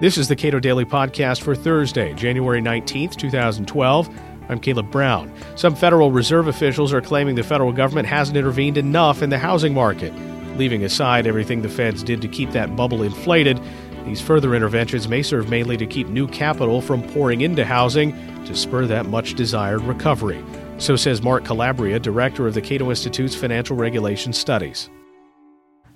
This is the Cato Daily Podcast for Thursday, January 19th, 2012. I'm Caleb Brown. Some Federal Reserve officials are claiming the federal government hasn't intervened enough in the housing market. Leaving aside everything the feds did to keep that bubble inflated, these further interventions may serve mainly to keep new capital from pouring into housing to spur that much desired recovery. So says Mark Calabria, director of the Cato Institute's Financial Regulation Studies.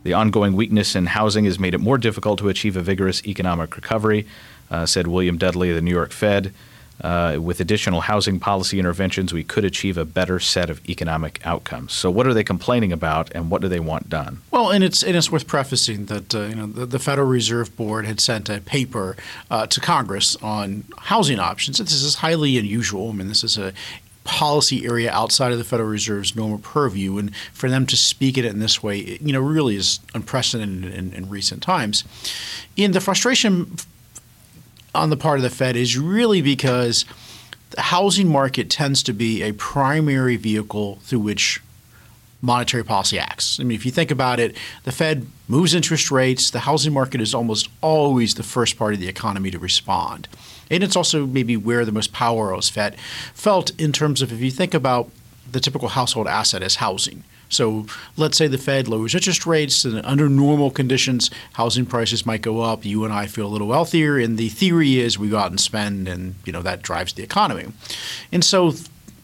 The ongoing weakness in housing has made it more difficult to achieve a vigorous economic recovery, uh, said William Dudley of the New York Fed. Uh, with additional housing policy interventions, we could achieve a better set of economic outcomes. So, what are they complaining about, and what do they want done? Well, and it's and it's worth prefacing that uh, you know the, the, Federal Reserve Board had sent a paper uh, to Congress on housing options. This is highly unusual. I mean, this is a policy area outside of the Federal Reserve's normal purview, and for them to speak it in this way, you know, really is unprecedented in, in recent times. And the frustration on the part of the Fed is really because the housing market tends to be a primary vehicle through which monetary policy acts. I mean, if you think about it, the Fed moves interest rates, the housing market is almost always the first part of the economy to respond. And it's also maybe where the most power felt, felt in terms of if you think about the typical household asset as housing. So let's say the Fed lowers interest rates, and under normal conditions, housing prices might go up. You and I feel a little wealthier, and the theory is we go out and spend, and you know that drives the economy. And so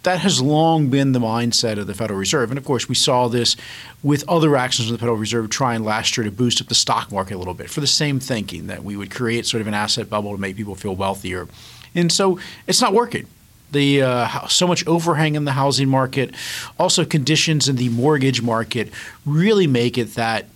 that has long been the mindset of the Federal Reserve. And of course, we saw this with other actions of the Federal Reserve trying last year to boost up the stock market a little bit for the same thinking that we would create sort of an asset bubble to make people feel wealthier. And so it's not working. The uh, so much overhang in the housing market, also conditions in the mortgage market, really make it that,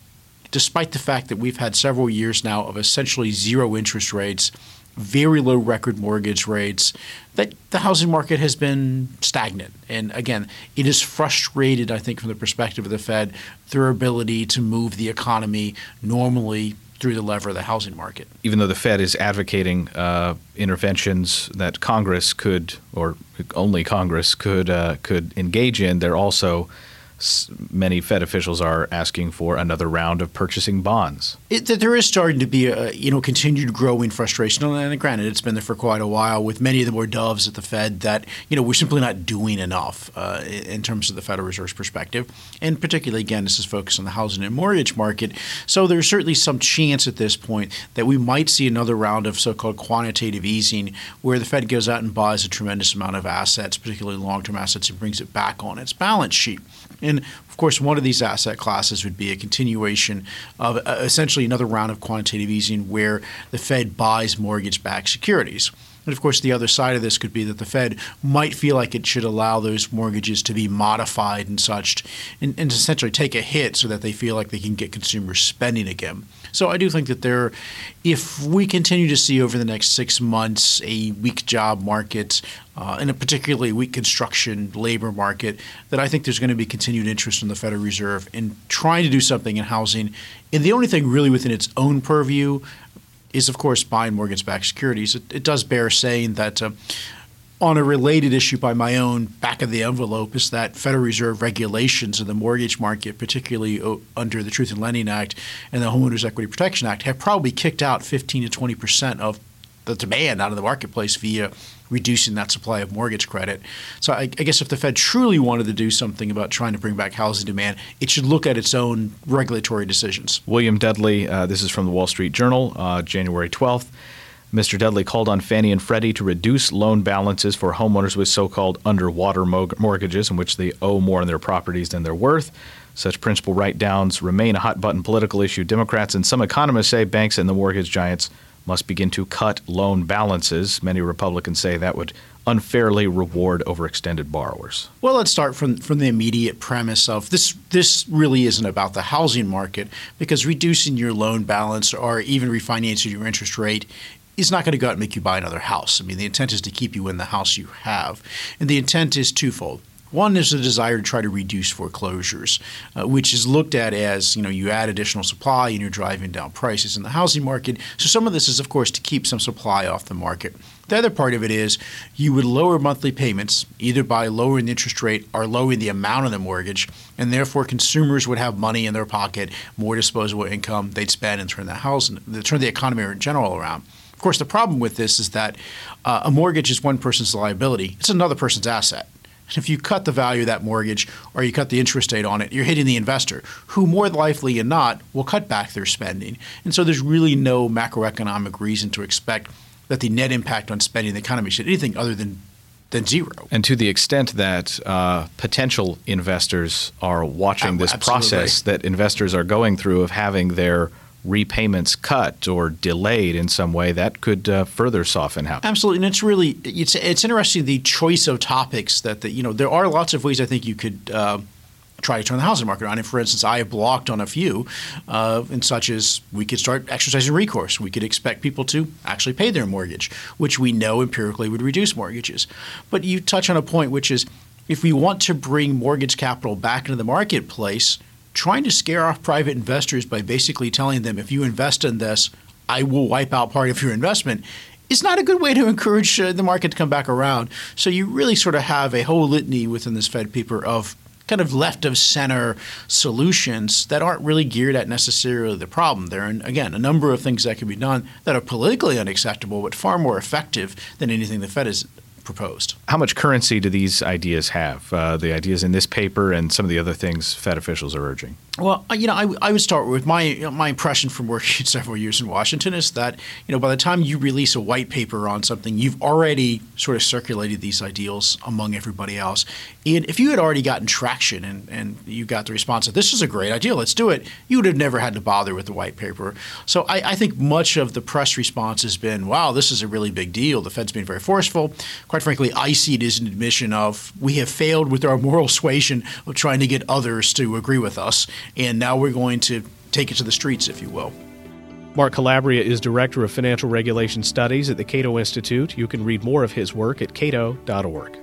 despite the fact that we've had several years now of essentially zero interest rates, very low record mortgage rates, that the housing market has been stagnant. And again, it is frustrated, I think, from the perspective of the Fed, their ability to move the economy normally through the lever of the housing market. Even though the Fed is advocating uh, interventions that Congress could, or only Congress could, uh, could engage in, they're also many Fed officials are asking for another round of purchasing bonds. It, there is starting to be a you know continued growing frustration, and granted, it's been there for quite a while with many of the more doves at the Fed that you know we're simply not doing enough uh, in terms of the Federal Reserve's perspective, and particularly again, this is focused on the housing and mortgage market. So there's certainly some chance at this point that we might see another round of so-called quantitative easing, where the Fed goes out and buys a tremendous amount of assets, particularly long-term assets, and brings it back on its balance sheet. And of course, one of these asset classes would be a continuation of uh, essentially another round of quantitative easing where the Fed buys mortgage backed securities. And of course, the other side of this could be that the Fed might feel like it should allow those mortgages to be modified and such, and, and essentially take a hit so that they feel like they can get consumers spending again. So I do think that there, if we continue to see over the next six months a weak job market uh, and a particularly weak construction labor market, that I think there's going to be continued interest in the Federal Reserve in trying to do something in housing. And the only thing really within its own purview is, of course, buying mortgage-backed securities. It, it does bear saying that. Uh, on a related issue by my own back of the envelope is that Federal Reserve regulations in the mortgage market, particularly uh, under the Truth in Lending Act and the Homeowners Equity Protection Act, have probably kicked out 15 to 20 percent of the demand out of the marketplace via reducing that supply of mortgage credit. So I, I, guess if the Fed truly wanted to do something about trying to bring back housing demand, it should look at its own regulatory decisions. William Dudley, uh, this is from the Wall Street Journal, uh, January 12th. Mr. Dudley called on Fannie and Freddie to reduce loan balances for homeowners with so called underwater mortgages, in which they owe more on their properties than they're worth. Such principal write downs remain a hot button political issue. Democrats and some economists say banks and the mortgage giants must begin to cut loan balances. Many Republicans say that would unfairly reward overextended borrowers. Well, let's start from, from the immediate premise of this this really isn't about the housing market because reducing your loan balance or even refinancing your interest rate is not going to go out and make you buy another house. I mean, the intent is to keep you in the house you have. And the intent is twofold. One is the desire to try to reduce foreclosures, uh, which is looked at as you know you add additional supply and you're driving down prices in the housing market. So some of this is of course to keep some supply off the market. The other part of it is you would lower monthly payments either by lowering the interest rate or lowering the amount of the mortgage, and therefore consumers would have money in their pocket, more disposable income they'd spend and turn the house, turn the economy in general around Of course, the problem with this is that uh, a mortgage is one person's liability, it's another person's asset. And if you cut the value of that mortgage or you cut the interest rate on it, you're hitting the investor, who more likely than not will cut back their spending. And so there's really no macroeconomic reason to expect that the net impact on spending in the economy should anything other than than zero. And to the extent that uh, potential investors are watching this Absolutely. process that investors are going through of having their repayments cut or delayed in some way, that could uh, further soften how. Absolutely, and it's really it's it's interesting the choice of topics that the, you know there are lots of ways I think you could. Uh, try to turn the housing market on. And for instance, I have blocked on a few, uh, and such as we could start exercising recourse. We could expect people to actually pay their mortgage, which we know empirically would reduce mortgages. But you touch on a point, which is if we want to bring mortgage capital back into the marketplace, trying to scare off private investors by basically telling them if you invest in this, I will wipe out part of your investment is not a good way to encourage uh, the market to come back around. So you really sort of have a whole litany within this Fed paper of kind of left of center solutions that aren't really geared at necessarily the problem. There are, again, a number of things that can be done that are politically unacceptable, but far more effective than anything the Fed has proposed. How much currency do these ideas have? Uh, the ideas in this paper and some of the other things Fed officials are urging. Well, you know, I, I would start with my you know, my impression from working several years in Washington is that you know by the time you release a white paper on something, you've already sort of circulated these ideals among everybody else. And if you had already gotten traction and, and you got the response that this is a great idea, let's do it, you would have never had to bother with the white paper. So I, I think much of the press response has been, wow, this is a really big deal. The Fed's been very forceful. Quite frankly, I see it as an admission of we have failed with our moral suasion of trying to get others to agree with us and now we're going to take it to the streets, if you will. Mark Calabria is Director of Financial Regulation Studies at the Cato Institute. You can read more of his work at cato.org.